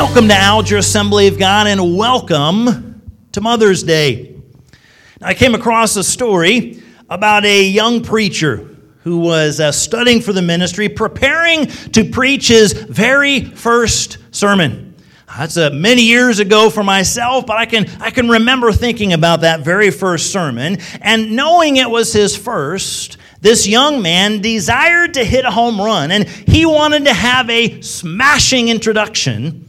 Welcome to Alger Assembly of God and welcome to Mother's Day. Now, I came across a story about a young preacher who was uh, studying for the ministry, preparing to preach his very first sermon. That's uh, many years ago for myself, but I can, I can remember thinking about that very first sermon. And knowing it was his first, this young man desired to hit a home run, and he wanted to have a smashing introduction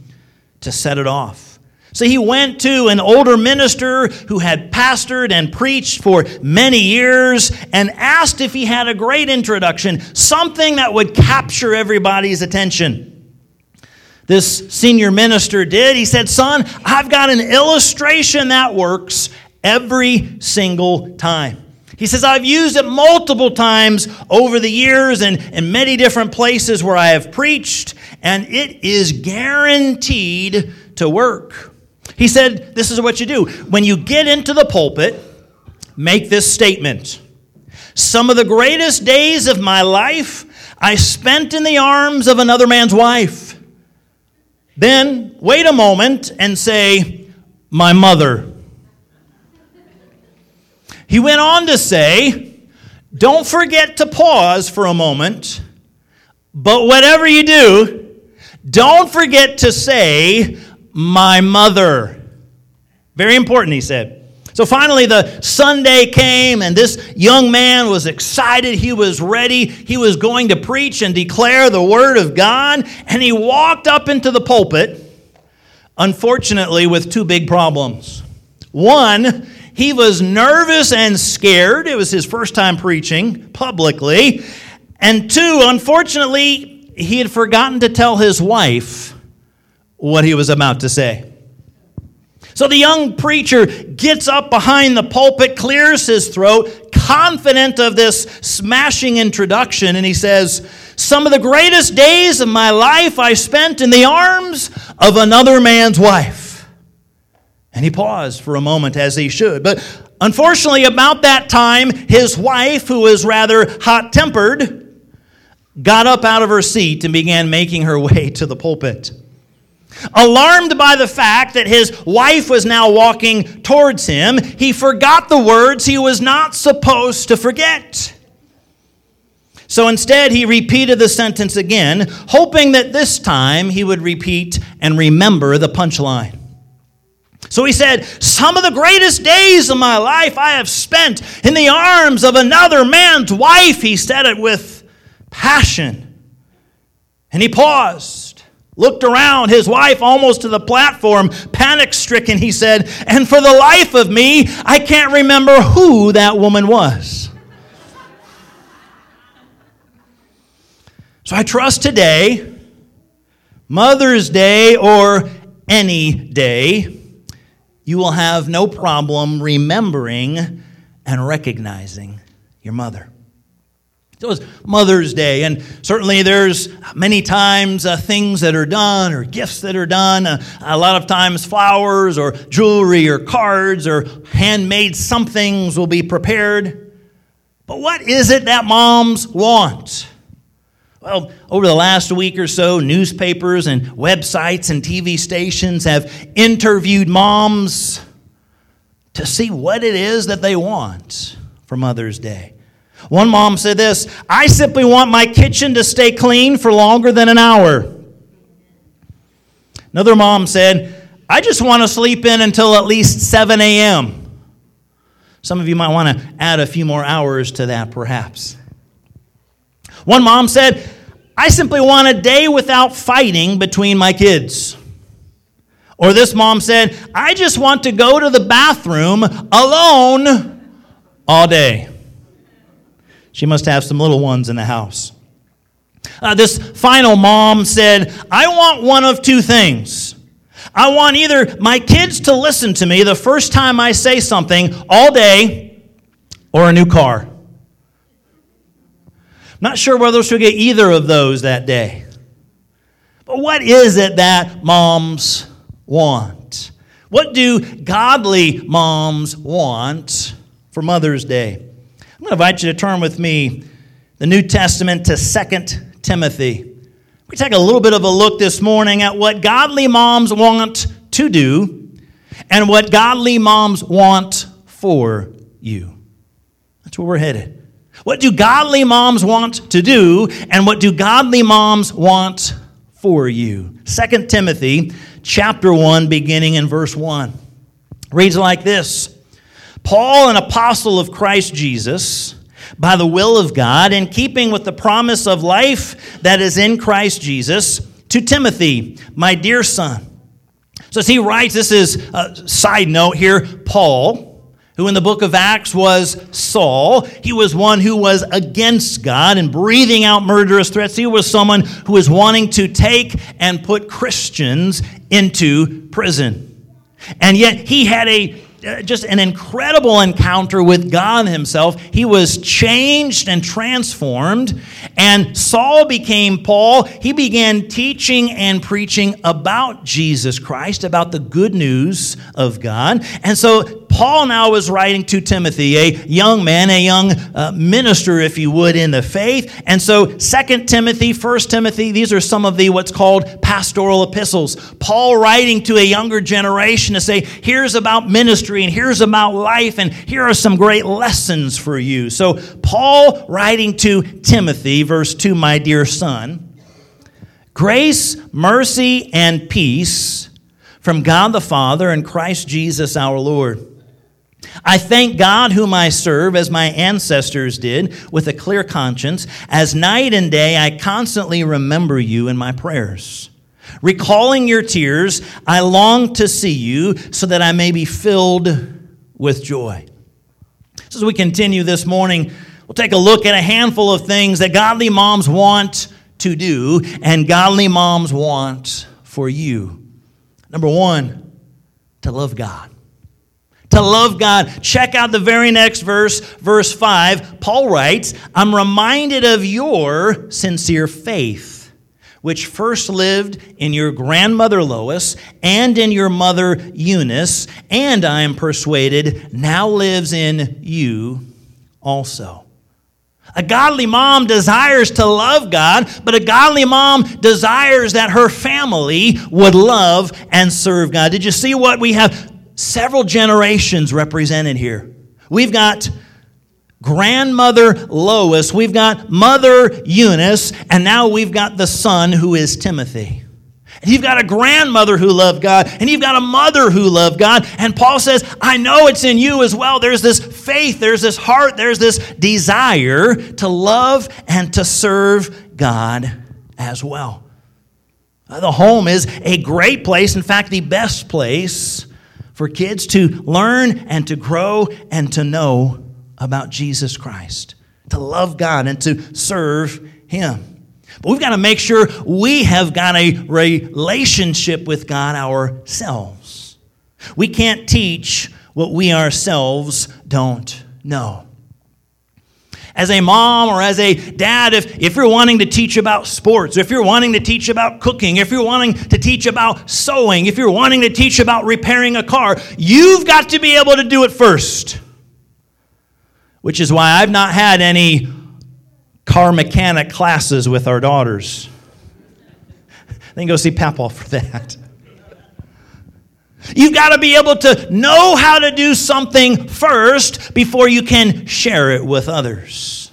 to set it off. So he went to an older minister who had pastored and preached for many years and asked if he had a great introduction, something that would capture everybody's attention. This senior minister did. He said, Son, I've got an illustration that works every single time. He says, I've used it multiple times over the years and in many different places where I have preached, and it is guaranteed to work. He said, This is what you do. When you get into the pulpit, make this statement Some of the greatest days of my life I spent in the arms of another man's wife. Then wait a moment and say, My mother. He went on to say, Don't forget to pause for a moment, but whatever you do, don't forget to say, My mother. Very important, he said. So finally, the Sunday came, and this young man was excited. He was ready. He was going to preach and declare the Word of God. And he walked up into the pulpit, unfortunately, with two big problems. One, he was nervous and scared. It was his first time preaching publicly. And two, unfortunately, he had forgotten to tell his wife what he was about to say. So the young preacher gets up behind the pulpit, clears his throat, confident of this smashing introduction, and he says, Some of the greatest days of my life I spent in the arms of another man's wife. And he paused for a moment as he should. But unfortunately, about that time, his wife, who was rather hot tempered, got up out of her seat and began making her way to the pulpit. Alarmed by the fact that his wife was now walking towards him, he forgot the words he was not supposed to forget. So instead, he repeated the sentence again, hoping that this time he would repeat and remember the punchline. So he said, Some of the greatest days of my life I have spent in the arms of another man's wife. He said it with passion. And he paused looked around, his wife almost to the platform, panic stricken, he said, And for the life of me, I can't remember who that woman was. So I trust today, Mother's Day or any day, you will have no problem remembering and recognizing your mother. It was Mother's Day, and certainly there's many times uh, things that are done or gifts that are done. Uh, a lot of times, flowers or jewelry or cards or handmade somethings will be prepared. But what is it that moms want? Well, over the last week or so, newspapers and websites and TV stations have interviewed moms to see what it is that they want for Mother's Day. One mom said this I simply want my kitchen to stay clean for longer than an hour. Another mom said, I just want to sleep in until at least 7 a.m. Some of you might want to add a few more hours to that, perhaps. One mom said, I simply want a day without fighting between my kids. Or this mom said, I just want to go to the bathroom alone all day. She must have some little ones in the house. Uh, this final mom said, I want one of two things. I want either my kids to listen to me the first time I say something all day or a new car. Not sure whether she'll get either of those that day. But what is it that moms want? What do godly moms want for Mother's Day? I'm going to invite you to turn with me the New Testament to 2 Timothy. We take a little bit of a look this morning at what godly moms want to do and what godly moms want for you. That's where we're headed. What do godly moms want to do, and what do godly moms want for you? 2 Timothy chapter 1, beginning in verse 1, reads like this Paul, an apostle of Christ Jesus, by the will of God, in keeping with the promise of life that is in Christ Jesus, to Timothy, my dear son. So, as he writes, this is a side note here, Paul who in the book of Acts was Saul. He was one who was against God and breathing out murderous threats. He was someone who was wanting to take and put Christians into prison. And yet he had a uh, just an incredible encounter with God Himself. He was changed and transformed. And Saul became Paul. He began teaching and preaching about Jesus Christ, about the good news of God. And so Paul now is writing to Timothy, a young man, a young uh, minister, if you would, in the faith. And so, Second Timothy, First Timothy, these are some of the what's called pastoral epistles. Paul writing to a younger generation to say, here's about ministry and here's about life and here are some great lessons for you. So, Paul writing to Timothy, verse 2, my dear son, grace, mercy, and peace from God the Father and Christ Jesus our Lord. I thank God, whom I serve, as my ancestors did, with a clear conscience. As night and day, I constantly remember you in my prayers. Recalling your tears, I long to see you so that I may be filled with joy. So as we continue this morning, we'll take a look at a handful of things that godly moms want to do and godly moms want for you. Number one, to love God to love God. Check out the very next verse, verse 5. Paul writes, I'm reminded of your sincere faith, which first lived in your grandmother Lois and in your mother Eunice, and I am persuaded now lives in you also. A godly mom desires to love God, but a godly mom desires that her family would love and serve God. Did you see what we have? Several generations represented here. We've got grandmother Lois, we've got mother Eunice, and now we've got the son who is Timothy. And you've got a grandmother who loved God, and you've got a mother who loved God. And Paul says, I know it's in you as well. There's this faith, there's this heart, there's this desire to love and to serve God as well. Uh, the home is a great place, in fact, the best place for kids to learn and to grow and to know about Jesus Christ, to love God and to serve Him. But we've got to make sure we have got a relationship with God ourselves. We can't teach what we ourselves don't know as a mom or as a dad, if, if you're wanting to teach about sports, if you're wanting to teach about cooking, if you're wanting to teach about sewing, if you're wanting to teach about repairing a car, you've got to be able to do it first. Which is why I've not had any car mechanic classes with our daughters. Then go see Papa for that. You've got to be able to know how to do something first before you can share it with others.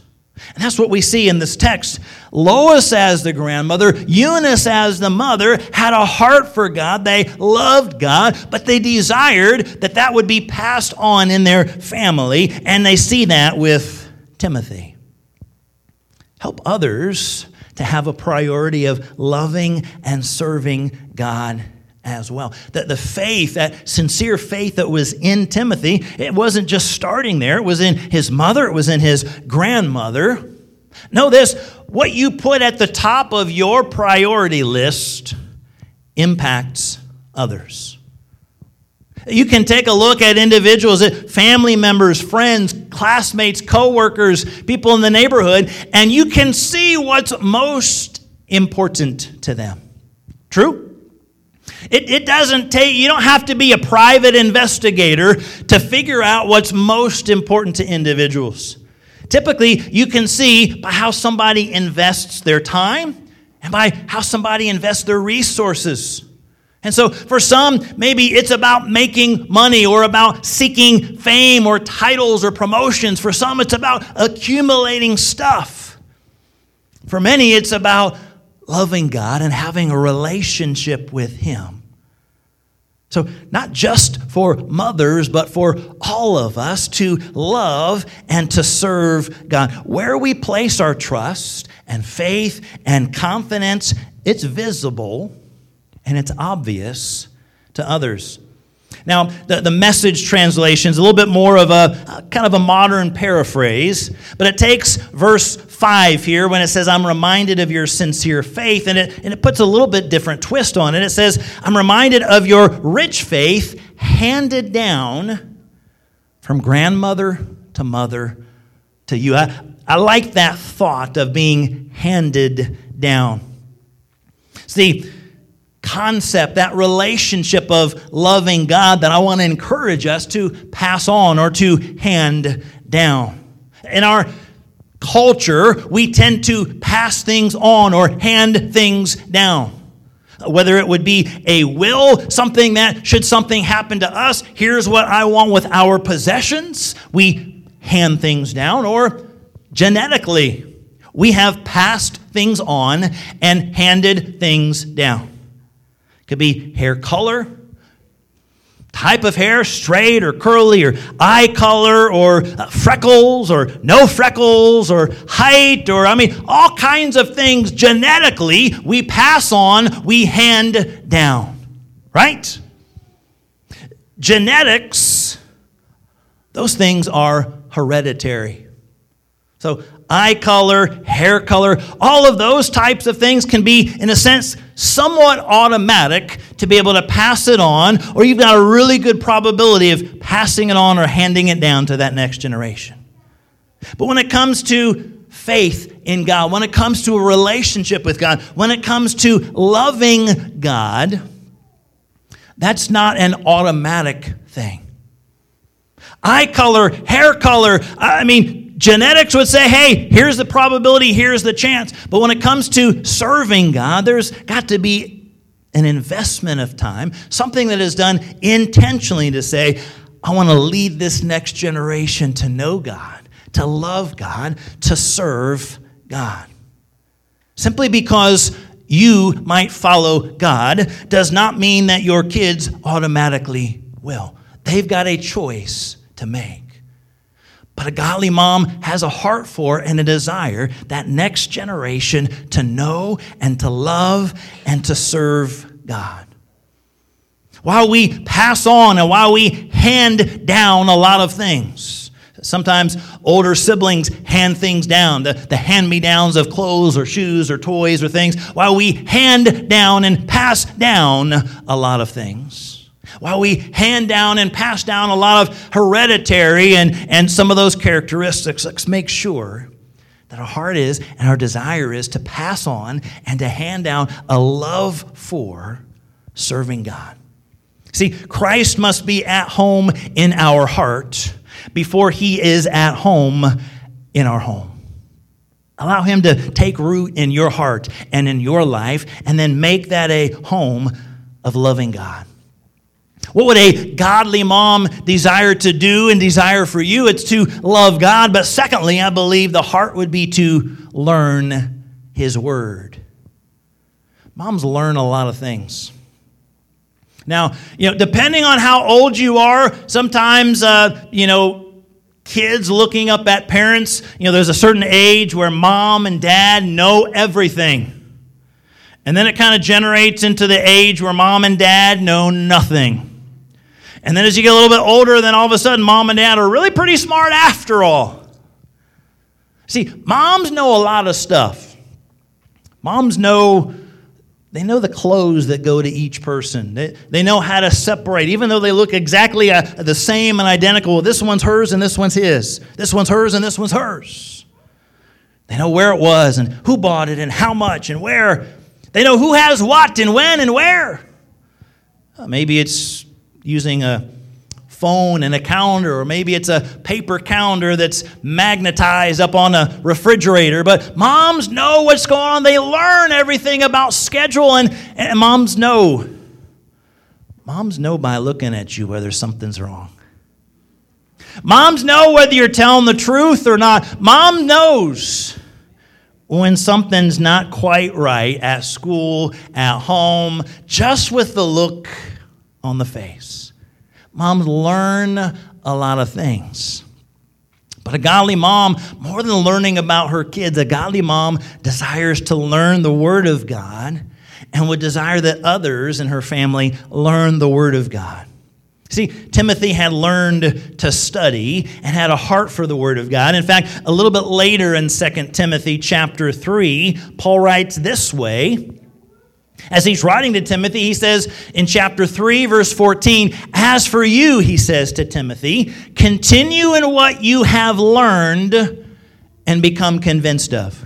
And that's what we see in this text. Lois, as the grandmother, Eunice, as the mother, had a heart for God. They loved God, but they desired that that would be passed on in their family, and they see that with Timothy. Help others to have a priority of loving and serving God as well. That the faith, that sincere faith that was in Timothy, it wasn't just starting there, it was in his mother, it was in his grandmother. Know this what you put at the top of your priority list impacts others. You can take a look at individuals, family members, friends, classmates, coworkers, people in the neighborhood, and you can see what's most important to them. True? It, it doesn't take, you don't have to be a private investigator to figure out what's most important to individuals. Typically, you can see by how somebody invests their time and by how somebody invests their resources. And so, for some, maybe it's about making money or about seeking fame or titles or promotions. For some, it's about accumulating stuff. For many, it's about loving God and having a relationship with Him. So, not just for mothers, but for all of us to love and to serve God. Where we place our trust and faith and confidence, it's visible and it's obvious to others. Now, the, the message translation is a little bit more of a, a kind of a modern paraphrase, but it takes verse 5 here when it says, I'm reminded of your sincere faith, and it, and it puts a little bit different twist on it. It says, I'm reminded of your rich faith handed down from grandmother to mother to you. I, I like that thought of being handed down. See, concept, that relationship of loving God that I want to encourage us to pass on or to hand down. In our culture, we tend to pass things on or hand things down. Whether it would be a will, something that should something happen to us, here's what I want with our possessions, we hand things down, or genetically, we have passed things on and handed things down. Could be hair color, type of hair, straight or curly, or eye color, or uh, freckles, or no freckles, or height, or I mean, all kinds of things genetically we pass on, we hand down. Right? Genetics, those things are hereditary. So eye color, hair color, all of those types of things can be, in a sense, somewhat automatic to be able to pass it on, or you've got a really good probability of passing it on or handing it down to that next generation. But when it comes to faith in God, when it comes to a relationship with God, when it comes to loving God, that's not an automatic thing. Eye color, hair color, I mean, genetics would say, hey, here's the probability, here's the chance. But when it comes to serving God, there's got to be an investment of time, something that is done intentionally to say, I want to lead this next generation to know God, to love God, to serve God. Simply because you might follow God does not mean that your kids automatically will. They've got a choice to make. But a godly mom has a heart for and a desire that next generation to know and to love and to serve God. While we pass on and while we hand down a lot of things, sometimes older siblings hand things down, the, the hand me downs of clothes or shoes or toys or things, while we hand down and pass down a lot of things while we hand down and pass down a lot of hereditary and, and some of those characteristics, let's make sure that our heart is and our desire is to pass on and to hand down a love for serving God. See, Christ must be at home in our heart before he is at home in our home. Allow him to take root in your heart and in your life, and then make that a home of loving God. What would a godly mom desire to do and desire for you? It's to love God. But secondly, I believe the heart would be to learn His Word. Moms learn a lot of things. Now, you know, depending on how old you are, sometimes, uh, you know, kids looking up at parents, you know, there's a certain age where mom and dad know everything. And then it kind of generates into the age where mom and dad know nothing. And then as you get a little bit older, then all of a sudden mom and dad are really pretty smart after all. See, moms know a lot of stuff. Moms know they know the clothes that go to each person. They, they know how to separate, even though they look exactly uh, the same and identical. This one's hers and this one's his. This one's hers and this one's hers. They know where it was and who bought it and how much and where. They know who has what and when and where. Uh, maybe it's using a phone and a calendar, or maybe it's a paper calendar that's magnetized up on a refrigerator. But moms know what's going on. They learn everything about schedule, and, and moms know. Moms know by looking at you whether something's wrong. Moms know whether you're telling the truth or not. Mom knows when something's not quite right at school, at home, just with the look on the face. Moms learn a lot of things. But a godly mom, more than learning about her kids, a godly mom desires to learn the Word of God and would desire that others in her family learn the Word of God. See, Timothy had learned to study and had a heart for the Word of God. In fact, a little bit later in 2 Timothy chapter 3, Paul writes this way. As he's writing to Timothy, he says in chapter 3, verse 14, As for you, he says to Timothy, continue in what you have learned and become convinced of.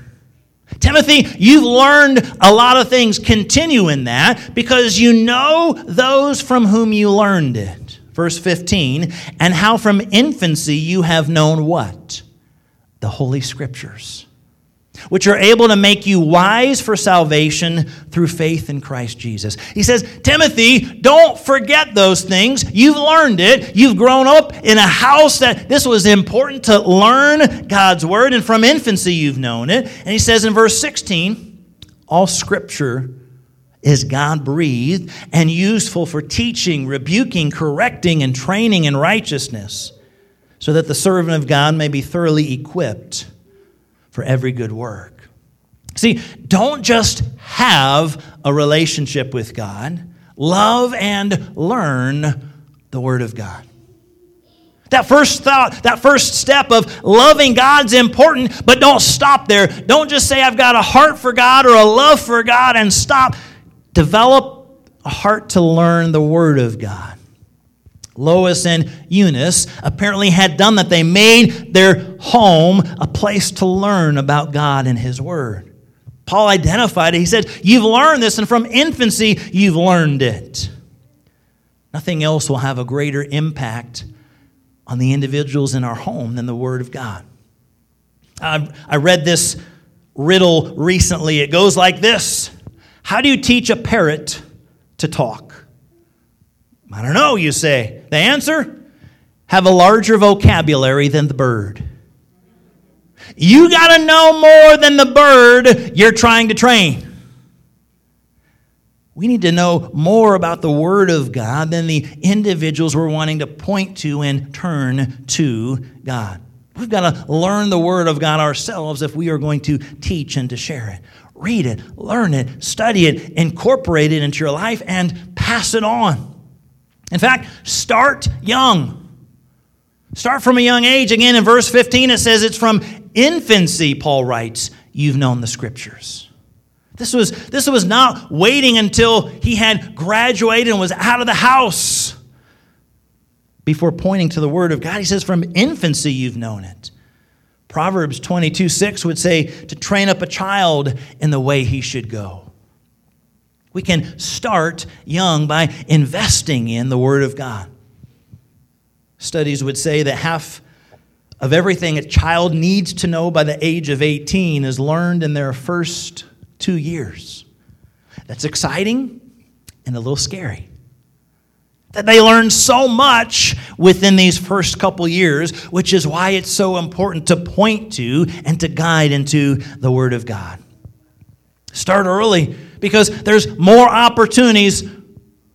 Timothy, you've learned a lot of things. Continue in that because you know those from whom you learned it verse 15, and how from infancy you have known what? The Holy Scriptures, which are able to make you wise for salvation through faith in Christ Jesus. He says, Timothy, don't forget those things. You've learned it. You've grown up in a house that this was important to learn God's Word, and from infancy you've known it. And he says in verse 16, all Scripture is God breathed and useful for teaching, rebuking, correcting, and training in righteousness, so that the servant of God may be thoroughly equipped for every good work. See, don't just have a relationship with God, love and learn the Word of God. That first thought, that first step of loving God's important, but don't stop there. Don't just say, I've got a heart for God or a love for God and stop develop a heart to learn the Word of God. Lois and Eunice apparently had done that. They made their home a place to learn about God and His Word. Paul identified it. He said, You've learned this, and from infancy, you've learned it. Nothing else will have a greater impact on the individuals in our home than the Word of God. I, read this riddle recently. It goes like this how do you teach a parrot to talk? I don't know, you say. The answer? Have a larger vocabulary than the bird. You got to know more than the bird you're trying to train. We need to know more about the Word of God than the individuals we're wanting to point to and turn to God. We've got to learn the Word of God ourselves if we are going to teach and to share it. Read it, learn it, study it, incorporate it into your life, and pass it on. In fact, start young. Start from a young age. Again, in verse 15, it says it's from infancy, Paul writes, you've known the scriptures. This was, this was not waiting until he had graduated and was out of the house before pointing to the Word of God. He says, From infancy you've known it. Proverbs 22 6 would say to train up a child in the way he should go. We can start young by investing in the Word of God. Studies would say that half of everything a child needs to know by the age of 18 is learned in their first two years. That's exciting and a little scary that they learn so much within these first couple years, which is why it's so important to point to and to guide into the Word of God. Start early because there's more opportunities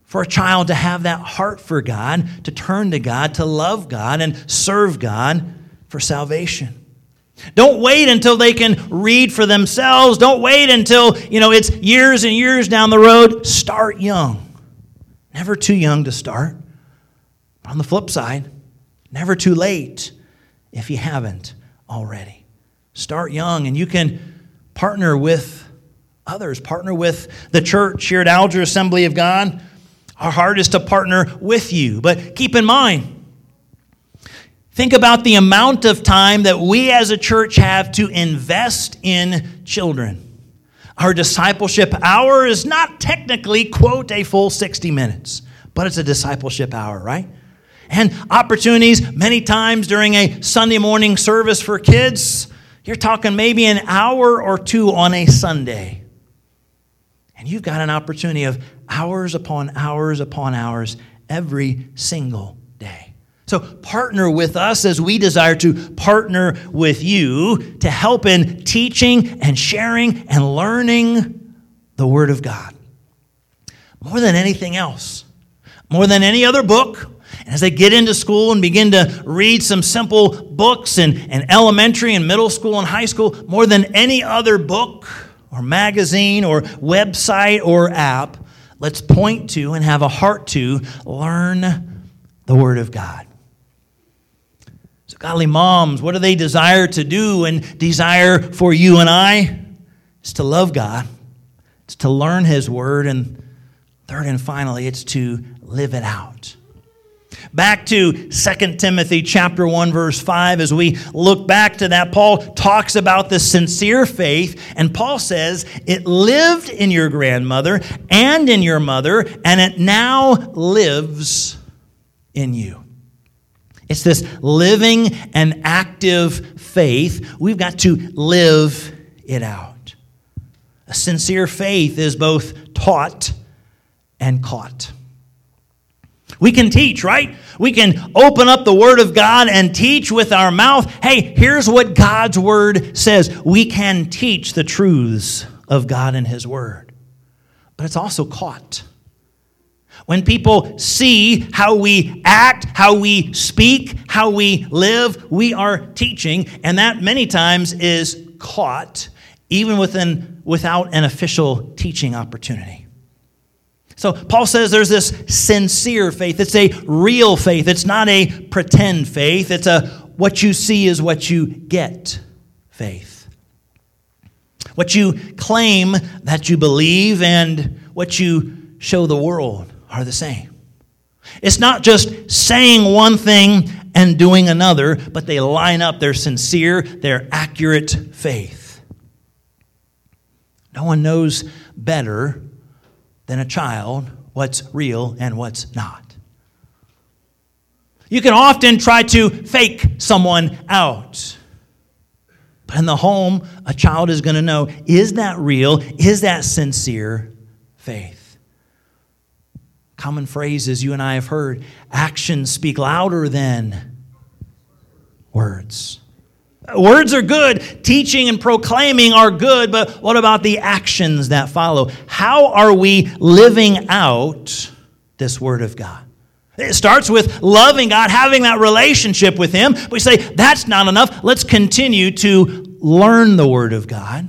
for a child to have that heart for God, to turn to God, to love God, and serve God for salvation. Don't wait until they can read for themselves. Don't wait until, you know, it's years and years down the road. Start young. Never too young to start. But on the flip side, never too late if you haven't already. Start young and you can partner with others, partner with the church here at Alger Assembly of God. Our heart is to partner with you. But keep in mind, think about the amount of time that we as a church have to invest in children. Our discipleship hour is not technically, quote, a full 60 minutes, but it's a discipleship hour, right? and opportunities many times during a Sunday morning service for kids. You're talking maybe an hour or two on a Sunday. And you've got an opportunity of hours upon hours upon hours every single day. So, partner with us as we desire to partner with you to help in teaching and sharing and learning the Word of God. More than anything else, more than any other book, and as they get into school and begin to read some simple books in, in elementary and middle school and high school, more than any other book or magazine or website or app, let's point to and have a heart to learn the Word of God. So, godly moms, what do they desire to do and desire for you and I? It's to love God, it's to learn His Word, and third and finally, it's to live it out. Back to 2 Timothy chapter 1 verse 5 as we look back to that Paul talks about the sincere faith and Paul says it lived in your grandmother and in your mother and it now lives in you. It's this living and active faith. We've got to live it out. A sincere faith is both taught and caught. We can teach, right? We can open up the Word of God and teach with our mouth. Hey, here's what God's Word says. We can teach the truths of God and His Word. But it's also caught. When people see how we act, how we speak, how we live, we are teaching, and that many times is caught even within, without an official teaching opportunity. So Paul says there's this sincere faith. It's a real faith. It's not a pretend faith. It's a what you see is what you get faith. What you claim that you believe and what you show the world are the same. It's not just saying one thing and doing another, but they line up. They're sincere, they're accurate faith. No one knows better than a child what's real and what's not. You can often try to fake someone out. But in the home, a child is going to know is that real? Is that sincere faith? Common phrases you and I have heard actions speak louder than words. Words are good. Teaching and proclaiming are good, but what about the actions that follow? How are we living out this Word of God? It starts with loving God, having that relationship with Him. We say, that's not enough. Let's continue to learn the Word of God.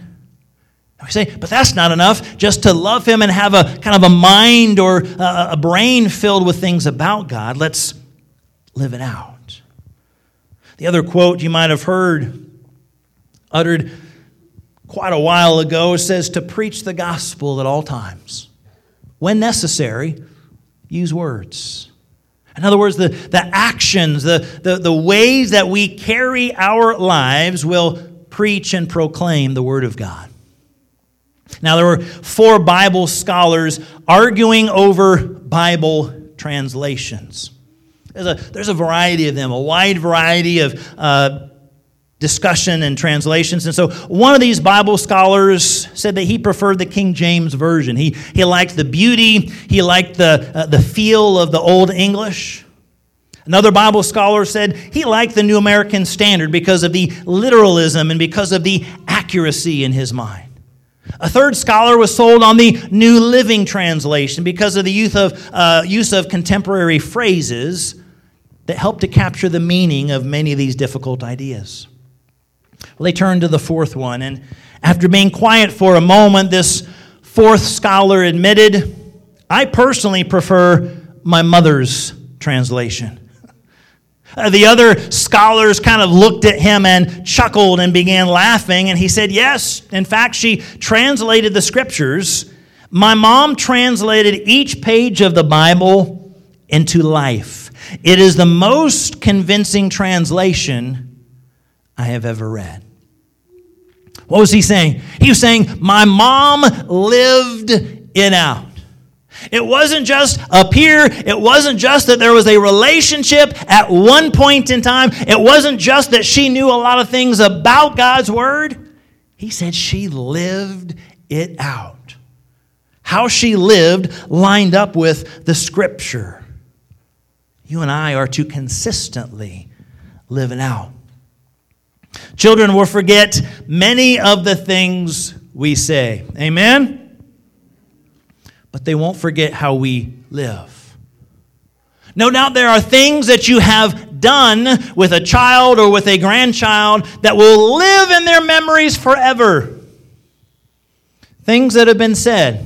We say, but that's not enough just to love Him and have a kind of a mind or a brain filled with things about God. Let's live it out. The other quote you might have heard, uttered quite a while ago, says to preach the gospel at all times. When necessary, use words. In other words, the, the actions, the, the, the ways that we carry our lives will preach and proclaim the Word of God. Now, there were four Bible scholars arguing over Bible translations. There's a, there's a variety of them, a wide variety of uh, discussion and translations. And so one of these Bible scholars said that he preferred the King James Version. He, he liked the beauty, he liked the, uh, the feel of the Old English. Another Bible scholar said he liked the New American Standard because of the literalism and because of the accuracy in his mind. A third scholar was sold on the New Living Translation because of the use of, uh, use of contemporary phrases that help to capture the meaning of many of these difficult ideas. Well, they turned to the fourth one, and after being quiet for a moment, this fourth scholar admitted, I personally prefer my mother's translation. Uh, the other scholars kind of looked at him and chuckled and began laughing, and he said, Yes, in fact, she translated the scriptures. My mom translated each page of the Bible into life. It is the most convincing translation I have ever read. What was he saying? He was saying, My mom lived it out. It wasn't just up here. It wasn't just that there was a relationship at one point in time. It wasn't just that she knew a lot of things about God's word. He said she lived it out. How she lived lined up with the scripture. You and I are to consistently live it out. Children will forget many of the things we say. Amen? but they won't forget how we live. No doubt there are things that you have done with a child or with a grandchild that will live in their memories forever. Things that have been said,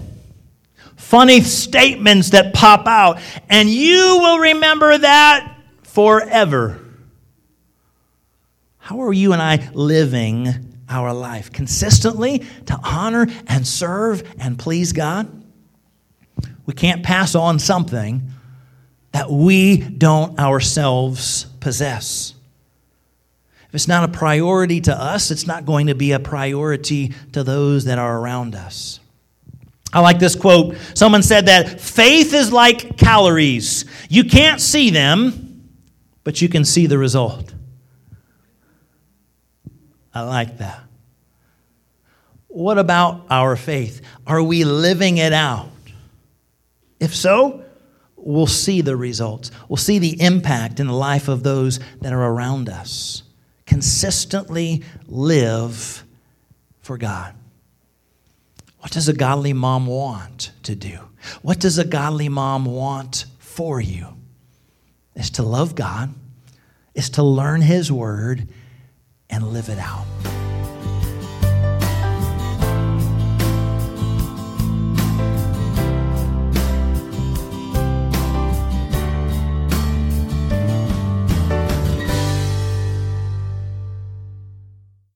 funny statements that pop out, and you will remember that forever. How are you and I living our life? Consistently to honor and serve and please God? We can't pass on something that we don't ourselves possess. If it's not a priority to us, it's not going to be a priority to those that are around us. I like this quote. Someone said that faith is like calories. You can't see them, but you can see the result. I like that. What about our faith? Are we living it out? If so, we'll see the results. We'll see the impact in the life of those that are around us. Consistently live for God. What does a godly mom want to do? What does a godly mom want for you? Is to love God, is to learn His word and live it out.